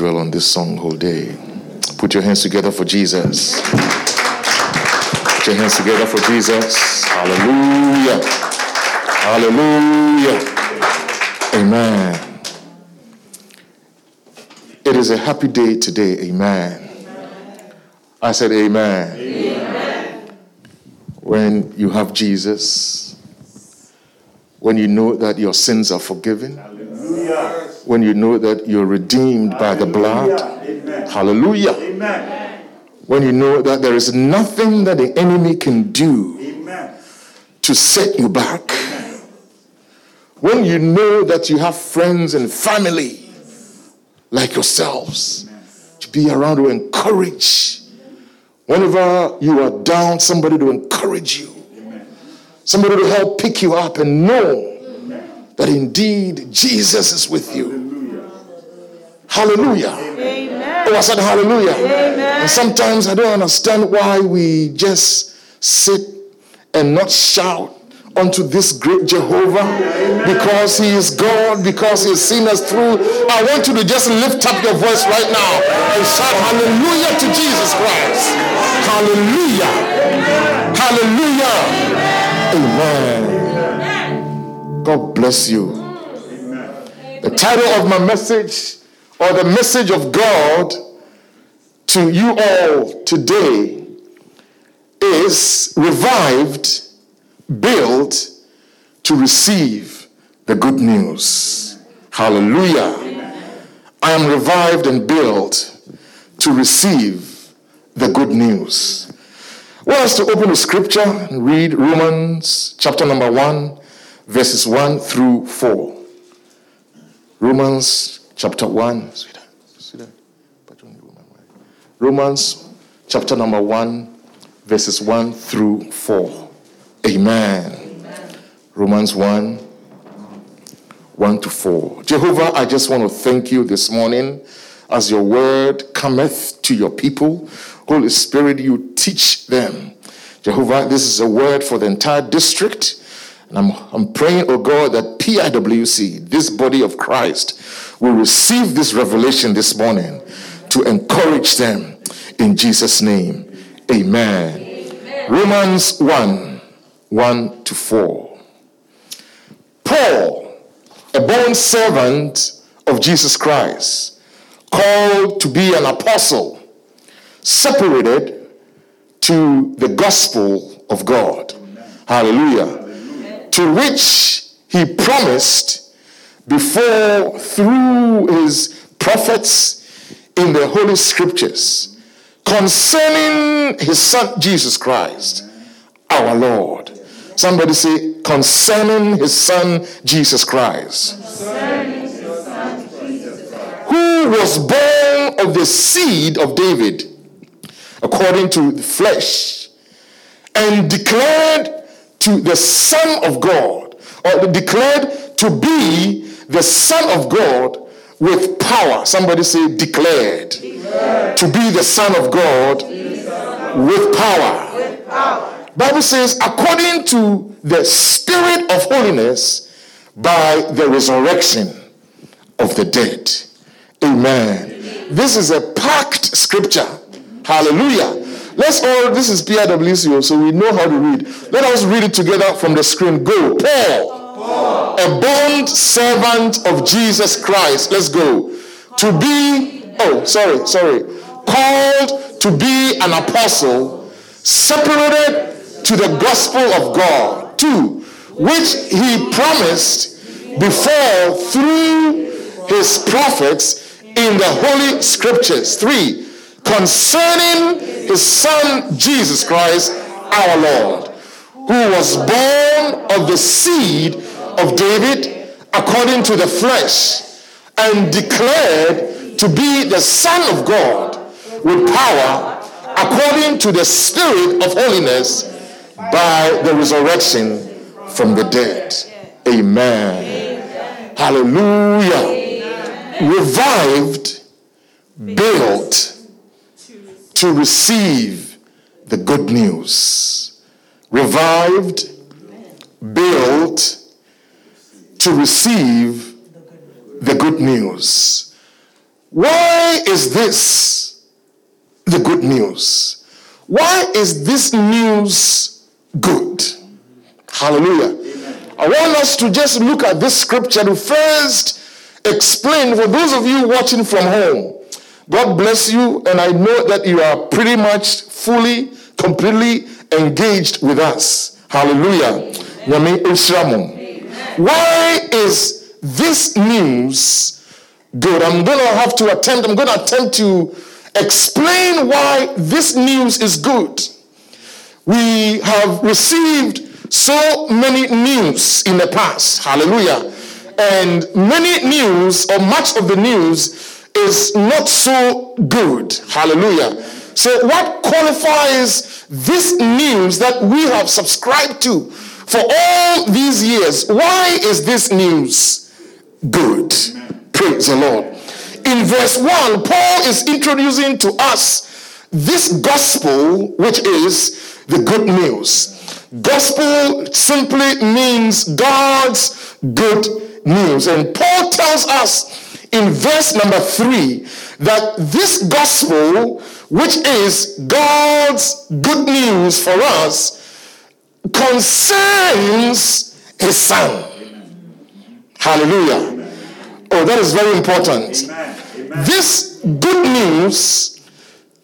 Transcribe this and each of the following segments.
dwell on this song whole day. Put your hands together for Jesus. Put your hands together for Jesus. Hallelujah. Hallelujah. Amen. It is a happy day today. Amen. I said, Amen. Amen. When you have Jesus, when you know that your sins are forgiven. When you know that you're redeemed Hallelujah. by the blood, Amen. Hallelujah. Amen. When you know that there is nothing that the enemy can do Amen. to set you back. When you know that you have friends and family like yourselves to be around to encourage Whenever you are down, somebody to encourage you, somebody to help pick you up and know. That indeed Jesus is with you. Hallelujah. Amen. Oh, I said hallelujah. And sometimes I don't understand why we just sit and not shout unto this great Jehovah because he is God, because he has seen us through. I want you to just lift up your voice right now and shout hallelujah to Jesus Christ. Hallelujah. Hallelujah. Amen. God bless you. The title of my message or the message of God to you all today is revived built to receive the good news. Hallelujah. I am revived and built to receive the good news. Well, us to open the scripture and read Romans chapter number 1, verses 1 through 4. Romans chapter 1. Romans chapter number 1, verses 1 through 4. Amen. Amen. Romans 1 1 to 4. Jehovah, I just want to thank you this morning as your word cometh to your people. Holy Spirit, you teach them. Jehovah, this is a word for the entire district. And I'm, I'm praying, oh God, that PIWC, this body of Christ, will receive this revelation this morning to encourage them in Jesus' name. Amen. Amen. Romans 1 1 to 4. Paul, a born servant of Jesus Christ, called to be an apostle, separated to the gospel of God. Hallelujah. To which he promised before through his prophets in the holy scriptures concerning his son Jesus Christ, our Lord Somebody say, concerning his son Jesus Christ. Who was born of the seed of David according to the flesh and declared to the Son of God, or declared to be the Son of God with power. Somebody say, declared. declared. To be the Son of God with power. With power Bible says, according to the spirit of holiness by the resurrection of the dead. Amen. Amen. This is a packed scripture. Hallelujah. Let's all, this is PIWCO, oh, so we know how to read. Let us read it together from the screen. Go. Paul, Paul. a bond servant of Jesus Christ. Let's go. To be, oh, sorry, sorry. Called to be an apostle, separated to the gospel of God. Two, which he promised before through his prophets in the holy scriptures. Three, concerning his son Jesus Christ, our Lord, who was born of the seed of David according to the flesh and declared to be the Son of God with power according to the Spirit of holiness by the resurrection from the dead. Amen. Hallelujah. Revived, built to receive the good news. Revived, built to receive the good news. Why is this the good news? Why is this news good? Hallelujah. I want us to just look at this scripture to first explain for those of you watching from home. God bless you, and I know that you are pretty much fully, completely engaged with us. Hallelujah. Amen. Why is this news good? I'm going to have to attempt, I'm going to attempt to explain why this news is good. We have received so many news in the past. Hallelujah. And many news, or much of the news, is not so good. Hallelujah. So, what qualifies this news that we have subscribed to for all these years? Why is this news good? Praise the Lord. In verse 1, Paul is introducing to us this gospel, which is the good news. Gospel simply means God's good news. And Paul tells us in verse number 3 that this gospel, which is God's good news for us, concerns his son. Hallelujah. Oh, that is very important. This good news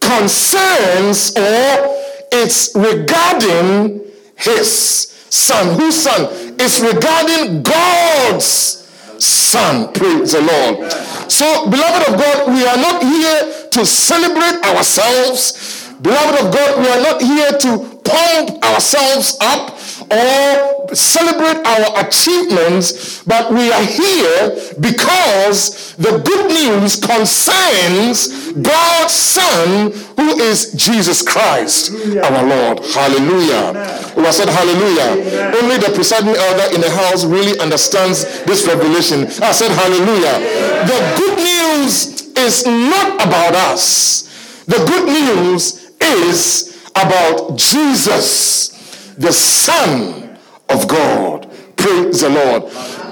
concerns or it's regarding his son. Whose son? It's regarding God's son. Praise the Lord. So, beloved of God, we are not here to celebrate ourselves. Beloved of God, we are not here to pump ourselves up or celebrate our achievements, but we are here because the good news concerns God's Son, who is Jesus Christ, hallelujah. our Lord. Hallelujah. Amen. I said hallelujah. Amen. Only the presiding elder in the house really understands this revelation. I said hallelujah. Amen. The good news is not about us. The good news is about Jesus the Son of God. Praise the Lord.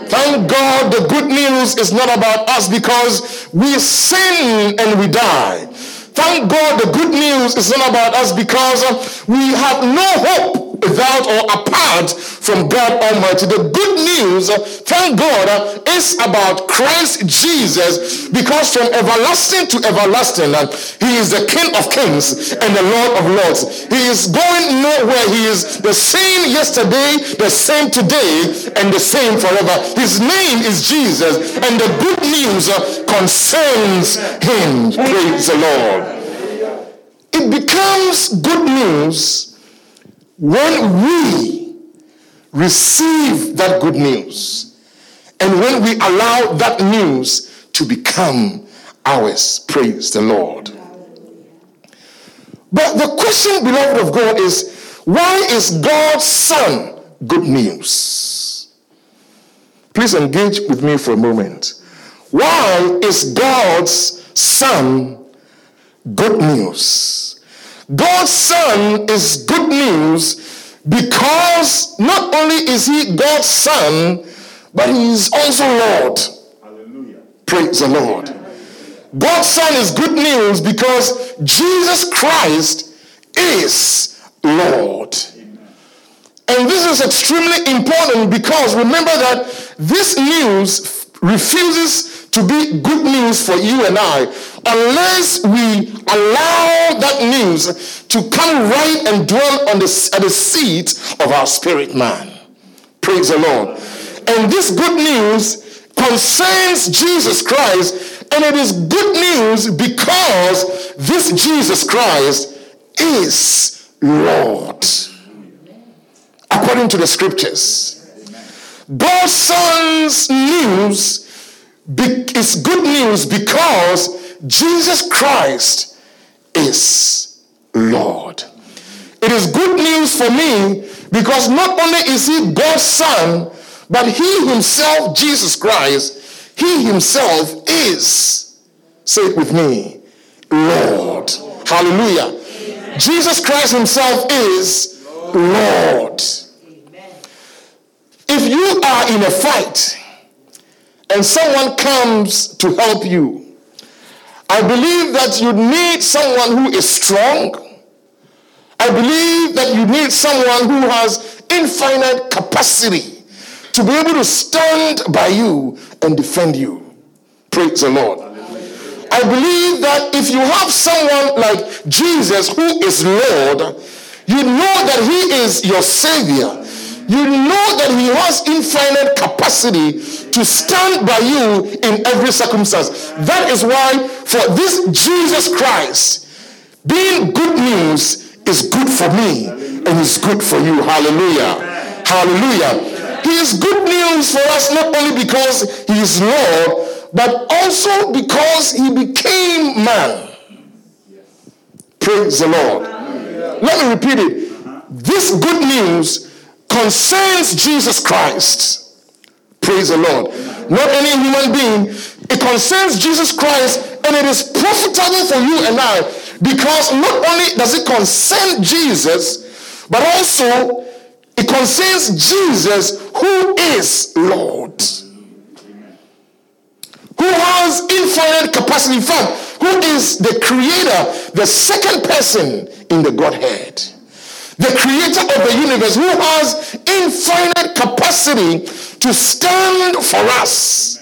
Thank God the good news is not about us because we sin and we die. Thank God the good news is not about us because we have no hope without or apart from God Almighty. The good news, thank God, is about Christ Jesus because from everlasting to everlasting, He is the King of kings and the Lord of lords. He is going nowhere. He is the same yesterday, the same today, and the same forever. His name is Jesus, and the good news concerns Him. Praise the Lord. It becomes good news when we receive that good news and when we allow that news to become ours, praise the Lord. But the question, beloved of God, is why is God's Son good news? Please engage with me for a moment. Why is God's Son good news? God's Son is good news because not only is He God's Son, but He is also Lord. Hallelujah. Praise the Lord. God's Son is good news because Jesus Christ is Lord. And this is extremely important because remember that this news refuses to be good news for you and I unless we allow that news to come right and dwell on the, at the seat of our spirit man. Praise the Lord. And this good news concerns Jesus Christ, and it is good news because this Jesus Christ is Lord. According to the scriptures. God's Son's news it's good news because Jesus Christ is Lord. It is good news for me because not only is he God's son, but he himself, Jesus Christ, he himself is, say it with me, Lord. Hallelujah. Amen. Jesus Christ himself is Lord. Amen. If you are in a fight, and someone comes to help you, I believe that you need someone who is strong. I believe that you need someone who has infinite capacity to be able to stand by you and defend you. Praise the Lord. I believe that if you have someone like Jesus who is Lord, you know that he is your Savior you know that he has infinite capacity to stand by you in every circumstance. That is why, for this Jesus Christ, being good news is good for me and is good for you. Hallelujah. Hallelujah. He is good news for us not only because he is Lord, but also because he became man. Praise the Lord. Let me repeat it. This good news concerns Jesus Christ. Praise the Lord. Not any human being. It concerns Jesus Christ and it is profitable for you and I because not only does it concern Jesus, but also it concerns Jesus who is Lord. Who has infinite capacity. In fact, who is the creator, the second person in the Godhead the creator of the universe, who has infinite capacity to stand for us.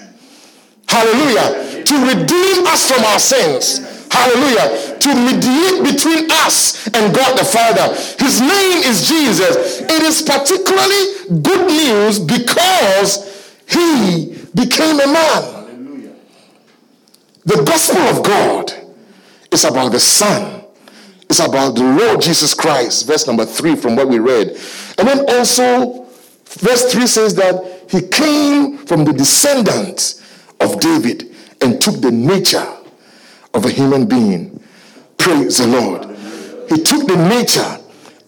Hallelujah. To redeem us from our sins. Hallelujah. To mediate between us and God the Father. His name is Jesus. It is particularly good news because he became a man. The gospel of God is about the Son it's about the Lord Jesus Christ, verse number three from what we read. And then also, verse three says that he came from the descendants of David and took the nature of a human being. Praise the Lord. He took the nature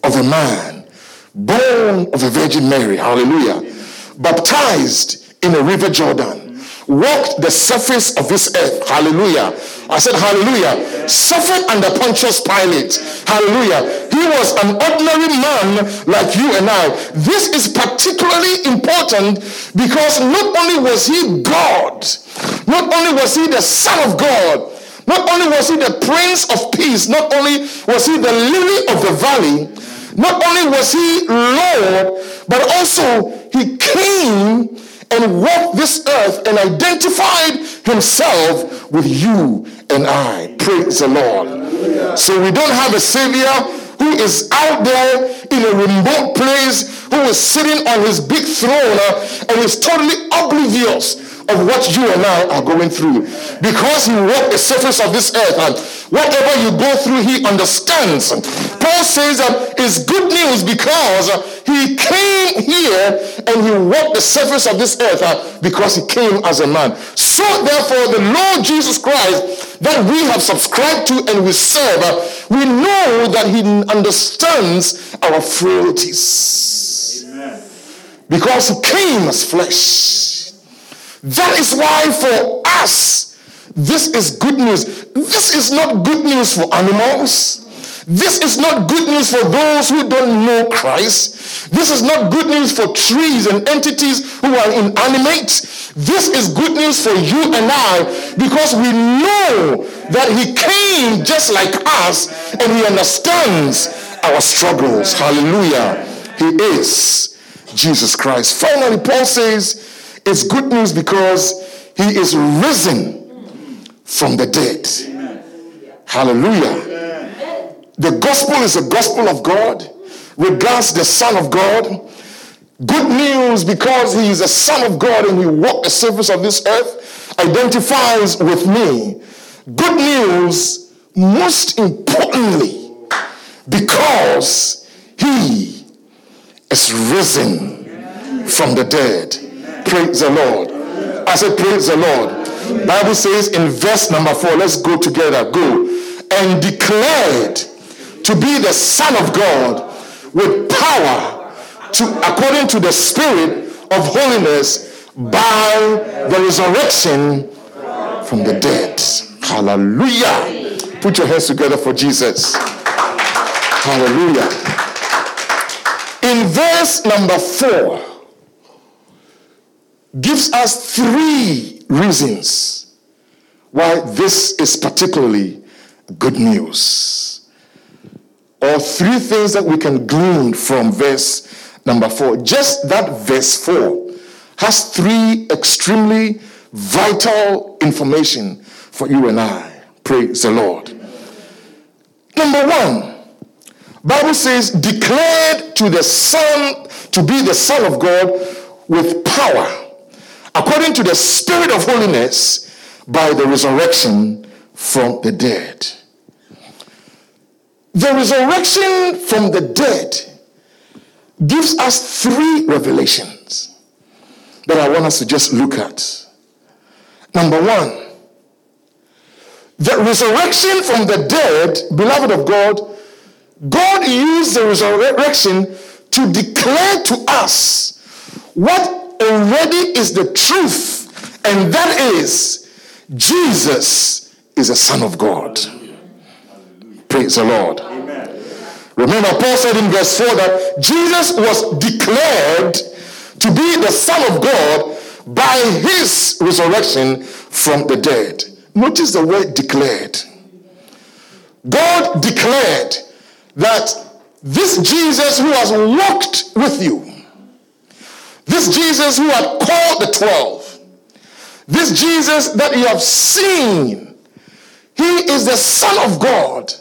of a man, born of a Virgin Mary, hallelujah, baptized in a river Jordan walked the surface of this earth. Hallelujah. I said, Hallelujah. Suffered under Pontius Pilate. Hallelujah. He was an ordinary man like you and I. This is particularly important because not only was he God, not only was he the Son of God, not only was he the Prince of Peace, not only was he the lily of the valley, not only was he Lord, but also he came and walked this earth and identified himself with you and I. Praise the Lord. So we don't have a savior who is out there in a remote place, who is sitting on his big throne uh, and is totally oblivious of what you and I are going through. Because he walked the surface of this earth and whatever you go through, he understands. Paul says that it's good news because he came here and he walked the surface of this earth uh, because he came as a man. So therefore, the Lord Jesus Christ that we have subscribed to and we serve, uh, we know that he understands our frailties. Amen. Because he came as flesh. That is why for us, this is good news. This is not good news for animals. This is not good news for those who don't know Christ. This is not good news for trees and entities who are inanimate. This is good news for you and I because we know that He came just like us and He understands our struggles. Hallelujah. He is Jesus Christ. Finally, Paul says, it's good news because he is risen from the dead. Hallelujah. The gospel is a gospel of God, regards the Son of God. Good news because he is a Son of God and he walked the surface of this earth, identifies with me. Good news, most importantly, because he is risen from the dead. Praise the Lord. I said, Praise the Lord. Bible says in verse number four, let's go together. Go. And declared to be the Son of God with power to according to the spirit of holiness by the resurrection from the dead. Hallelujah. Put your hands together for Jesus. Hallelujah. In verse number four, gives us three reasons why this is particularly good news. Or three things that we can glean from verse number four. Just that verse four has three extremely vital information for you and I. Praise the Lord. Number one, Bible says, declared to the Son to be the Son of God with power, according to the Spirit of holiness, by the resurrection from the dead. The resurrection from the dead gives us three revelations that I want us to just look at. Number one, the resurrection from the dead, beloved of God, God used the resurrection to declare to us what already is the truth, and that is Jesus is a Son of God. Praise the Lord. Amen. Remember, Paul said in verse 4 that Jesus was declared to be the Son of God by his resurrection from the dead. Notice the word declared. God declared that this Jesus who has walked with you, this Jesus who had called the twelve, this Jesus that you have seen, he is the Son of God.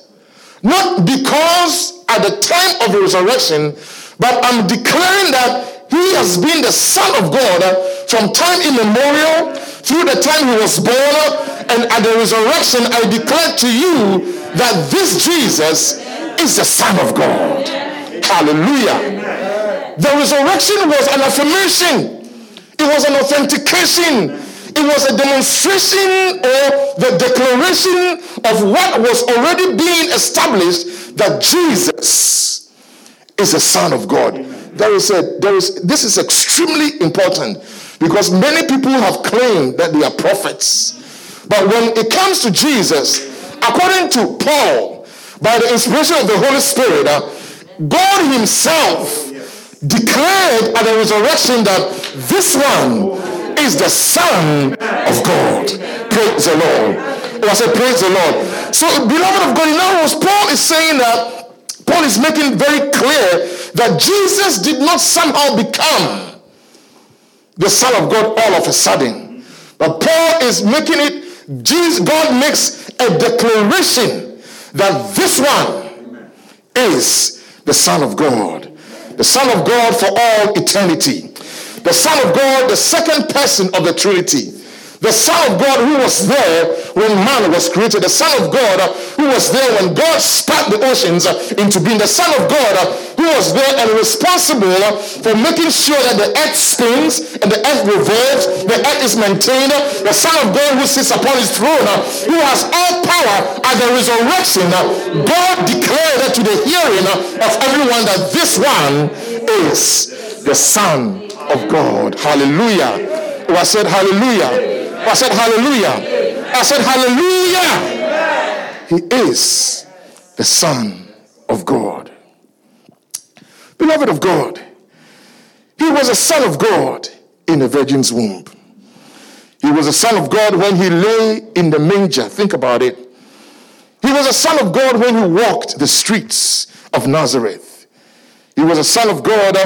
Not because at the time of the resurrection, but I'm declaring that he has been the Son of God from time immemorial through the time he was born and at the resurrection, I declare to you that this Jesus is the Son of God. Hallelujah. The resurrection was an affirmation, it was an authentication, it was a demonstration or the declaration of what was already being established that Jesus is the Son of God. There is a there is this is extremely important because many people have claimed that they are prophets. But when it comes to Jesus, according to Paul, by the inspiration of the Holy Spirit, uh, God Himself declared at the resurrection that this one is the Son of God. Praise the Lord. Oh, I said, Praise the Lord. So, beloved of God, in other words, Paul is saying that Paul is making very clear that Jesus did not somehow become the Son of God all of a sudden. But Paul is making it Jesus, God makes a declaration that this one is the Son of God. The Son of God for all eternity. The Son of God, the second person of the Trinity the Son of God who was there when man was created, the Son of God who was there when God spat the oceans into being, the Son of God who was there and responsible for making sure that the earth spins and the earth revolves, the earth is maintained, the Son of God who sits upon his throne, who has all power at the resurrection, God declared to the hearing of everyone that this one is the Son of God. Hallelujah. Oh, I said hallelujah. I said, Hallelujah. I said, Hallelujah. He is the Son of God. Beloved of God, he was a Son of God in a virgin's womb. He was a Son of God when he lay in the manger. Think about it. He was a Son of God when he walked the streets of Nazareth. He was a Son of God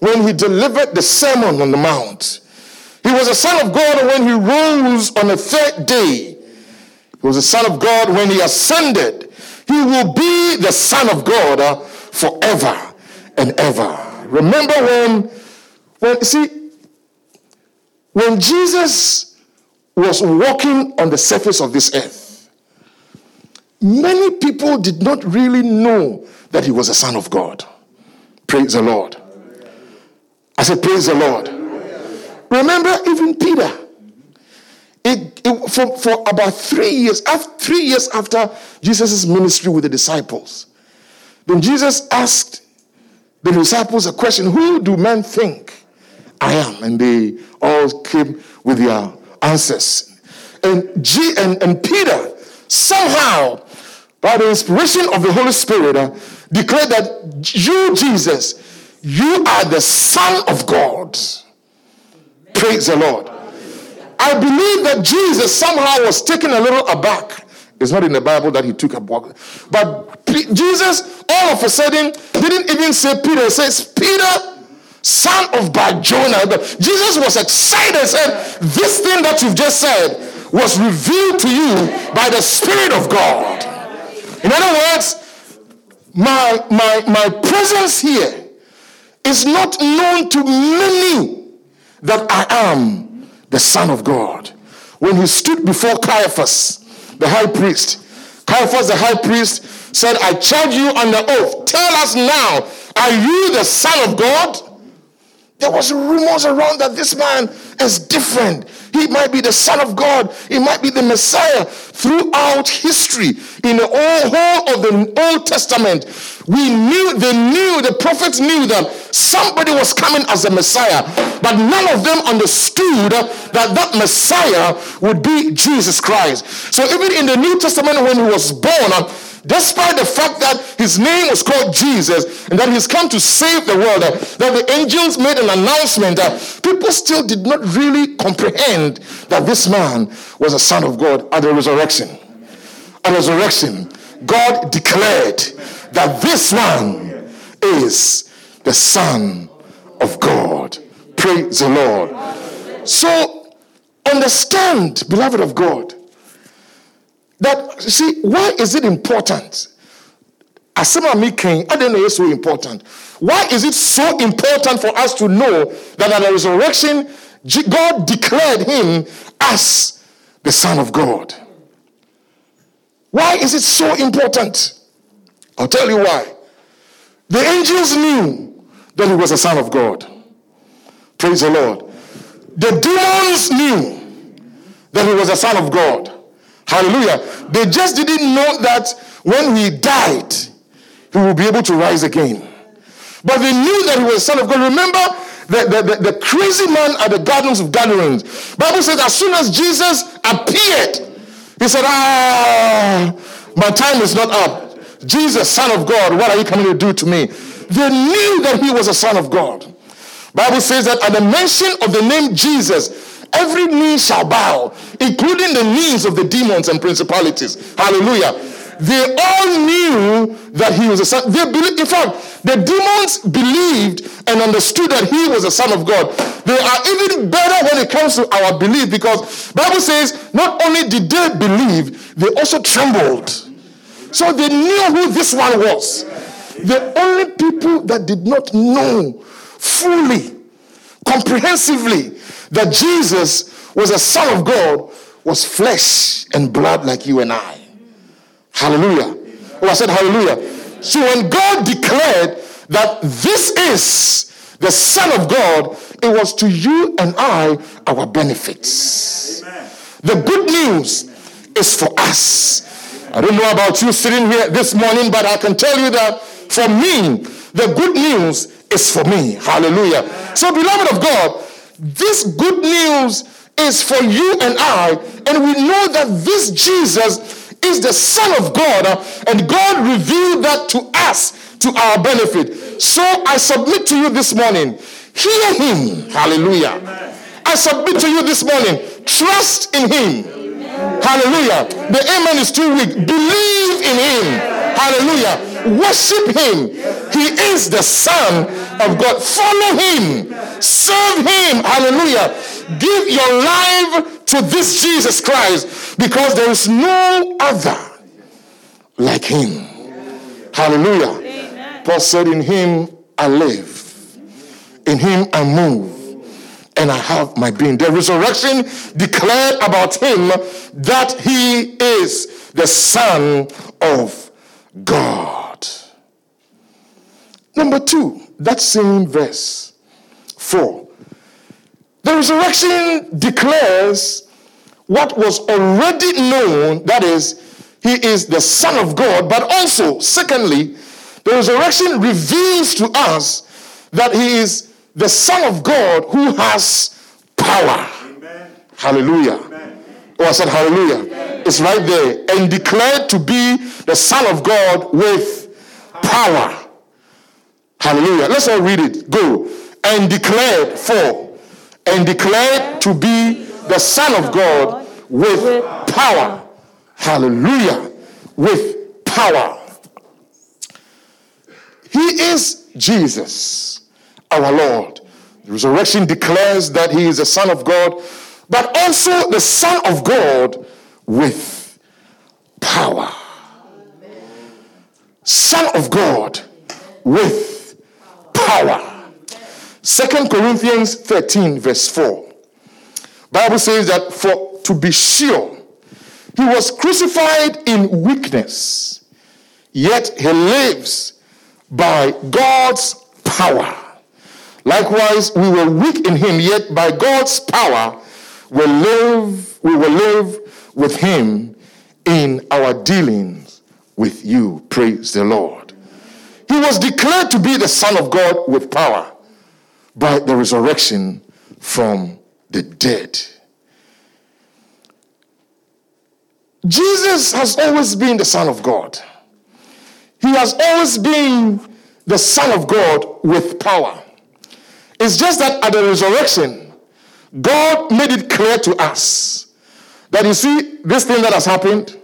when he delivered the Sermon on the Mount. He was a son of God when he rose on the third day. He was a son of God when he ascended. He will be the son of God uh, forever and ever. Remember when, when, see, when Jesus was walking on the surface of this earth, many people did not really know that he was a son of God. Praise the Lord. I said, Praise the Lord. Remember, even Peter. It, it, for, for about three years, after, three years after Jesus' ministry with the disciples, then Jesus asked the disciples a question Who do men think I am? And they all came with their answers. And, G, and, and Peter somehow, by the inspiration of the Holy Spirit, uh, declared that you, Jesus, you are the Son of God. Praise the Lord. I believe that Jesus somehow was taken a little aback. It's not in the Bible that he took a walk. But Jesus, all of a sudden, didn't even say Peter. He says, Peter, son of Bar Jonah. Jesus was excited, and said, This thing that you've just said was revealed to you by the Spirit of God. In other words, my, my, my presence here is not known to many that I am the Son of God. When he stood before Caiaphas, the high priest, Caiaphas, the high priest, said, I charge you on the oath. Tell us now, are you the Son of God? There was rumors around that this man is different. He might be the Son of God. He might be the Messiah. Throughout history, in the whole of the Old Testament, we knew, they knew, the prophets knew that somebody was coming as a Messiah. But none of them understood that that Messiah would be Jesus Christ. So even in the New Testament, when he was born, despite the fact that his name was called Jesus and that he's come to save the world, uh, that the angels made an announcement that people still did not really comprehend that this man was a son of God at the resurrection. At resurrection, God declared that this man is the son of God. Praise the Lord. So understand, beloved of God, that see why is it important? Asɛm me king I don't know it's so important. Why is it so important for us to know that at the resurrection god declared him as the son of god? Why is it so important? I'll tell you why. The angels knew that he was a son of god. Praise the lord. The demons knew that he was a son of god Hallelujah. They just didn't know that when he died, he would be able to rise again. But they knew that he was the son of God. Remember the, the, the, the crazy man at the gardens of Gadarenes. Bible says as soon as Jesus appeared, he said, Ah, my time is not up. Jesus, son of God, what are you coming to do to me? They knew that he was a son of God. Bible says that at the mention of the name Jesus, Every knee shall bow, including the knees of the demons and principalities. Hallelujah. They all knew that he was a son. They believed, in fact, the demons believed and understood that he was a son of God. They are even better when it comes to our belief because Bible says not only did they believe, they also trembled. So they knew who this one was. The only people that did not know fully, comprehensively, that Jesus was a son of God was flesh and blood like you and I. Hallelujah. Oh, I said hallelujah. So when God declared that this is the Son of God, it was to you and I our benefits. The good news is for us. I don't know about you sitting here this morning, but I can tell you that for me, the good news is for me. Hallelujah. So, beloved of God, this good news is for you and I, and we know that this Jesus is the Son of God, and God revealed that to us to our benefit. So I submit to you this morning, hear Him. Hallelujah. Amen. I submit to you this morning, trust in Him. Amen. Hallelujah. The amen is too weak. Believe in Him. Hallelujah Worship him. He is the Son of God. Follow him. Serve him. Hallelujah. Give your life to this Jesus Christ because there is no other like him. Hallelujah. Paul said, In him I live, in him I move and I have my being. The resurrection declared about him that he is the Son of God. Number two, that same verse, four. The resurrection declares what was already known, that is, he is the Son of God, but also, secondly, the resurrection reveals to us that he is the Son of God who has power. Amen. Hallelujah. Amen. Oh, I said hallelujah. Amen. It's right there. And declared to be the Son of God with power. Hallelujah. Let's all read it. Go. And declared for. And declared to be the Son of God with power. Hallelujah. With power. He is Jesus, our Lord. The resurrection declares that he is the Son of God, but also the Son of God with power. Son of God with power. Second Corinthians 13, verse 4. Bible says that for to be sure he was crucified in weakness, yet he lives by God's power. Likewise, we were weak in him, yet by God's power we live, we will live with him in our dealings with you. Praise the Lord. He was declared to be the Son of God with power by the resurrection from the dead. Jesus has always been the Son of God. He has always been the Son of God with power. It's just that at the resurrection, God made it clear to us that you see, this thing that has happened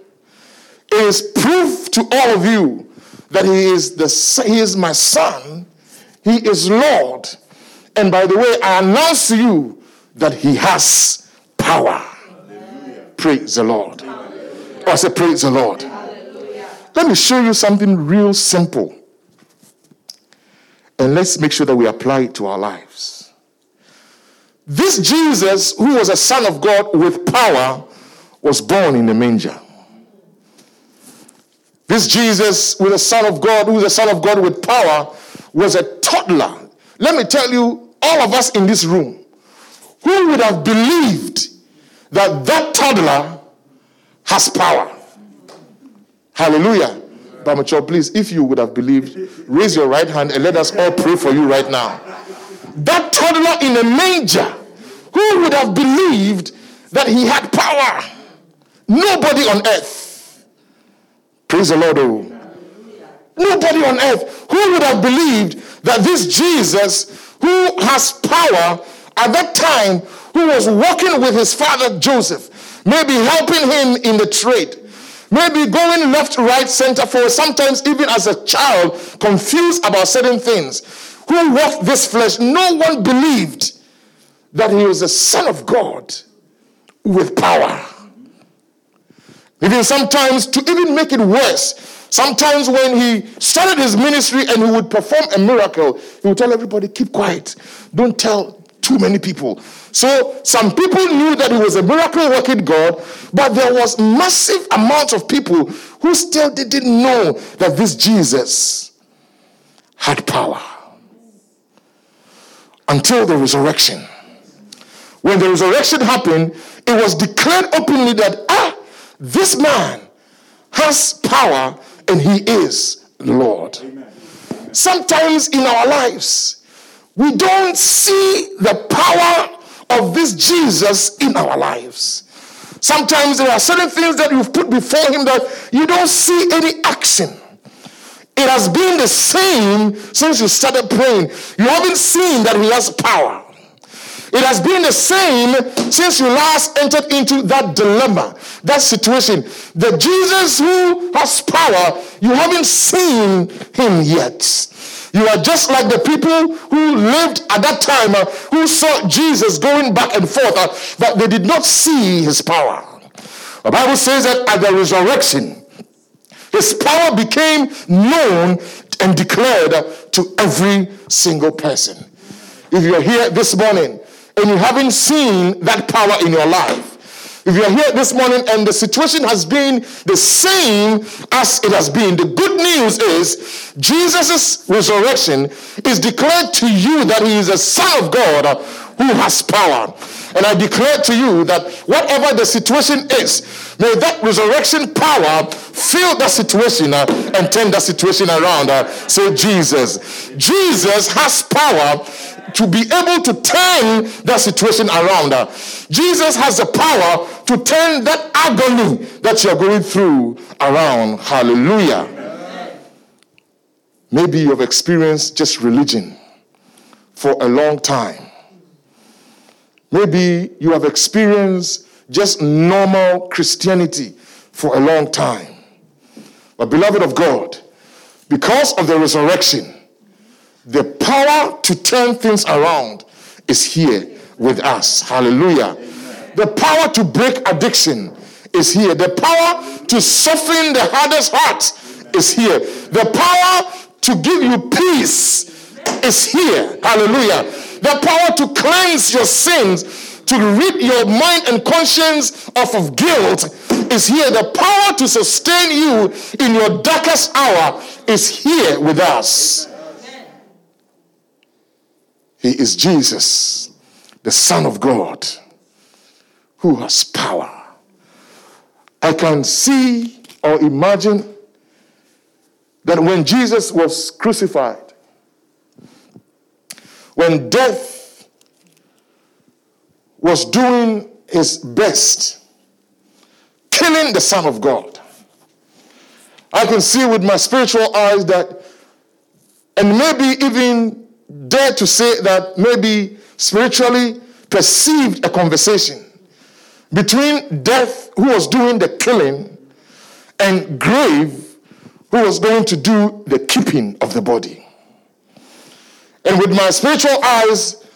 is proof to all of you that He is the He is my Son, He is Lord. And by the way, I announce to you that He has power. Praise the Lord. I say, Praise the Lord. Let me show you something real simple. And let's make sure that we apply it to our lives. This Jesus, who was a son of God with power, was born in the manger. This Jesus, with a son of God, who is a son of God with power, was a toddler. Let me tell you, all of us in this room, who would have believed that that toddler has power? Hallelujah. Bamacho, please, if you would have believed, raise your right hand and let us all pray for you right now. That toddler in a manger, who would have believed that he had power? Nobody on earth. Praise the Lord. Oh. Nobody on earth. Who would have believed that this Jesus, who has power at that time, who was walking with his father Joseph, maybe helping him in the trade, Maybe going left, right, center, forward, sometimes even as a child, confused about certain things. Who walked this flesh? No one believed that he was the Son of God with power. Even sometimes, to even make it worse, sometimes when he started his ministry and he would perform a miracle, he would tell everybody, keep quiet. Don't tell too many people. So some people knew that he was a miracle working God, but there was massive amounts of people who still didn't know that this Jesus had power. Until the resurrection. When the resurrection happened, it was declared openly that ah, this man has power and he is Lord. Sometimes in our lives, we don't see the power of this Jesus in our lives. Sometimes there are certain things that you've put before him that you don't see any action. It has been the same since you started praying. You haven't seen that he has power. It has been the same since you last entered into that dilemma, that situation. The Jesus who has power, you haven't seen him yet. You are just like the people who lived at that time, uh, who saw Jesus going back and forth, uh, but they did not see his power. The Bible says that at the resurrection, his power became known and declared to every single person. If you're here this morning and you haven't seen that power in your life, if you're here this morning and the situation has been the same as it has been, the good news is Jesus' resurrection is declared to you that he is a son of God who has power. And I declare to you that whatever the situation is, may that resurrection power fill that situation uh, and turn that situation around. Uh, say, Jesus. Jesus has power to be able to turn that situation around. Uh, Jesus has the power to turn that agony that you're going through around. Hallelujah. Maybe you've experienced just religion for a long time. Maybe you have experienced just normal Christianity for a long time. But, beloved of God, because of the resurrection, the power to turn things around is here with us. Hallelujah. The power to break addiction is here. The power to soften the hardest heart is here. The power to give you peace is here. Hallelujah. The power to cleanse your sins, to rid your mind and conscience off of guilt is here. The power to sustain you in your darkest hour is here with us. He is Jesus, the Son of God, who has power. I can see or imagine that when Jesus was crucified, when death was doing his best killing the Son of God. I can see with my spiritual eyes that, and maybe even dare to say that maybe spiritually perceived a conversation between death, who was doing the killing, and grave, who was going to do the keeping of the body. And with my spiritual eyes,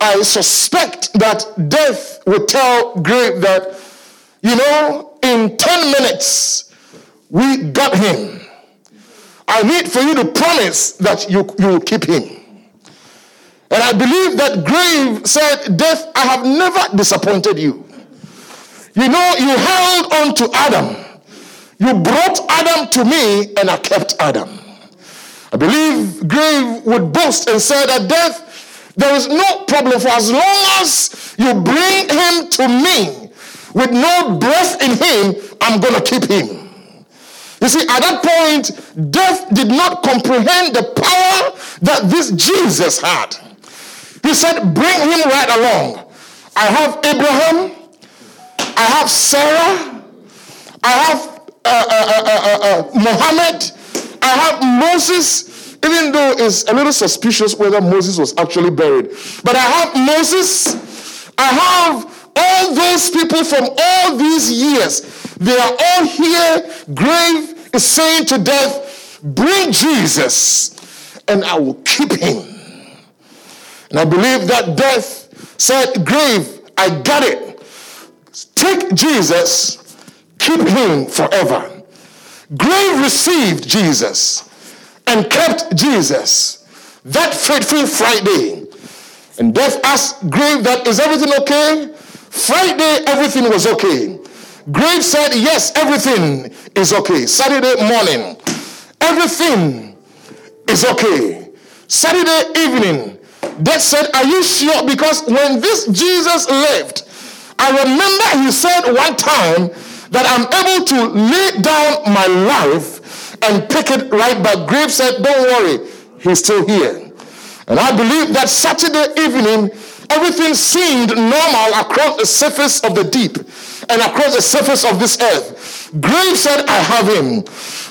I suspect that death would tell grave that, you know, in 10 minutes, we got him. I need for you to promise that you, you will keep him. And I believe that grave said, Death, I have never disappointed you. You know, you held on to Adam. You brought Adam to me, and I kept Adam. I believe grave would boast and say that death, there is no problem for as long as you bring him to me with no breath in him, I'm going to keep him. You see, at that point, death did not comprehend the power that this Jesus had. He said, Bring him right along. I have Abraham, I have Sarah, I have uh, uh, uh, Muhammad, I have Moses, even though it's a little suspicious whether Moses was actually buried. But I have Moses, I have all those people from all these years, they are all here. Grave is saying to death, Bring Jesus, and I will keep him. And I believe that death said, Grave, I got it. Take Jesus, keep him forever. Grave received Jesus and kept Jesus that fateful Friday. And death asked Grave that, is everything okay? Friday, everything was okay. Grave said, Yes, everything is okay. Saturday morning, everything is okay. Saturday evening, Death said, Are you sure? Because when this Jesus lived, I remember he said one time that I'm able to lay down my life and pick it right back. Grave said, Don't worry, he's still here. And I believe that Saturday evening, Everything seemed normal across the surface of the deep and across the surface of this earth. Grave said, I have him.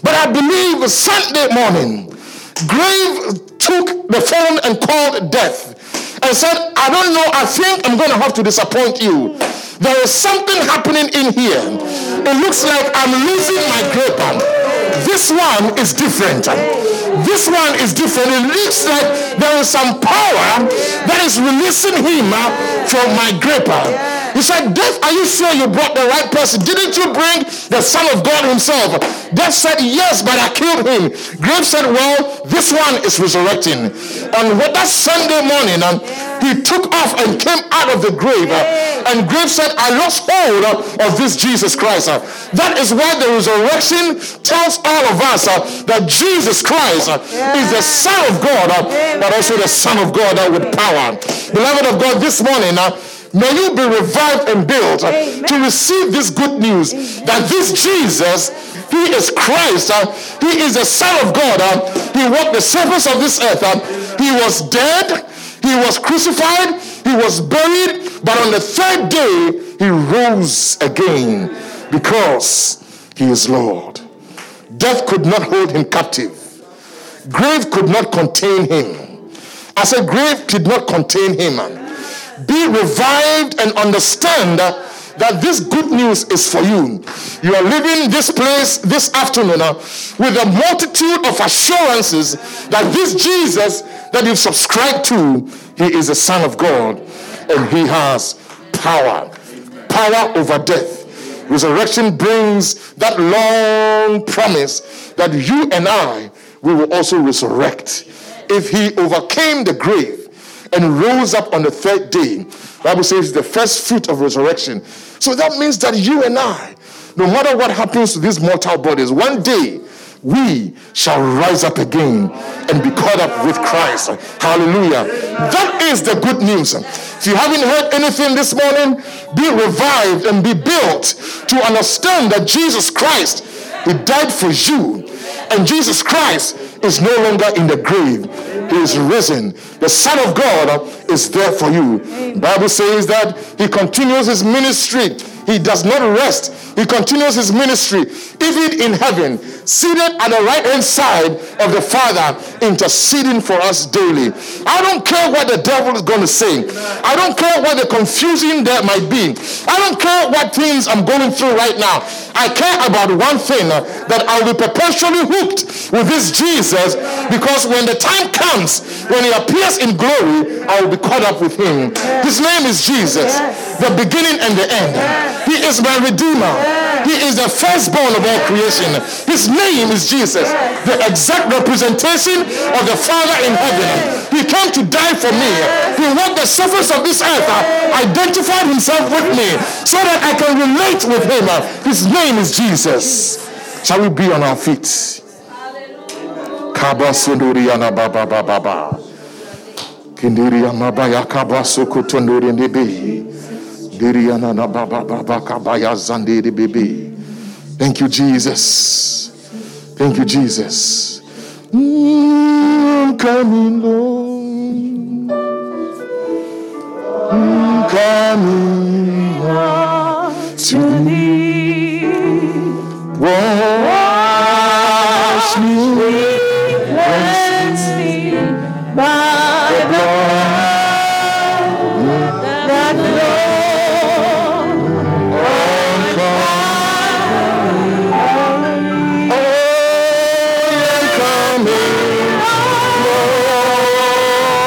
But I believe Sunday morning, Grave took the phone and called death and said, I don't know, I think I'm going to have to disappoint you. There is something happening in here. It looks like I'm losing my grip. This one is different. This one is different. It looks like there is some power that is releasing him from my gripper. He said, Death, are you sure you brought the right person? Didn't you bring the Son of God himself? Death said, Yes, but I killed him. Grave said, Well, this one is resurrecting. And what that Sunday morning, um, he took off and came out of the grave. Uh, and Grave said, I lost hold uh, of this Jesus Christ. Uh, that is why the resurrection tells all of us uh, that Jesus Christ uh, is the Son of God, uh, but also the Son of God with power. Beloved of God, this morning, May you be revived and built uh, to receive this good news Amen. that this Jesus, He is Christ, uh, He is the Son of God. Uh, he walked the surface of this earth. Uh, he was dead, He was crucified, He was buried, but on the third day, He rose again because He is Lord. Death could not hold Him captive, grave could not contain Him. I said, grave did not contain Him. Be revived and understand that this good news is for you. You are leaving this place this afternoon uh, with a multitude of assurances that this Jesus that you've subscribed to, he is the Son of God and he has power. Power over death. Resurrection brings that long promise that you and I we will also resurrect. If he overcame the grave and rose up on the third day, Bible says the first fruit of resurrection. So that means that you and I, no matter what happens to these mortal bodies, one day we shall rise up again and be caught up with Christ. Hallelujah. That is the good news. If you haven't heard anything this morning, be revived and be built to understand that Jesus Christ, He died for you. And Jesus Christ is no longer in the grave. Is risen. The Son of God is there for you. The Bible says that he continues his ministry he does not rest. He continues his ministry, even in heaven, seated at the right hand side of the Father, interceding for us daily. I don't care what the devil is going to say. I don't care what the confusion there might be. I don't care what things I'm going through right now. I care about one thing uh, that I'll be perpetually hooked with this Jesus because when the time comes, when he appears in glory, I will be caught up with him. His name is Jesus, the beginning and the end. Is my redeemer. He is the firstborn of all creation. His name is Jesus, the exact representation of the Father in heaven. He came to die for me. He walked the surface of this earth, uh, identified himself with me so that I can relate with him. Uh, his name is Jesus. Shall we be on our feet? Kaba sunduriana baba baba baba. Kindiria mabaya kaba sukutunduri ndibi. Thank you, Jesus. Thank you, Jesus. Mm, I'm coming, Lord. I'm coming Lord, to thee. Wash me.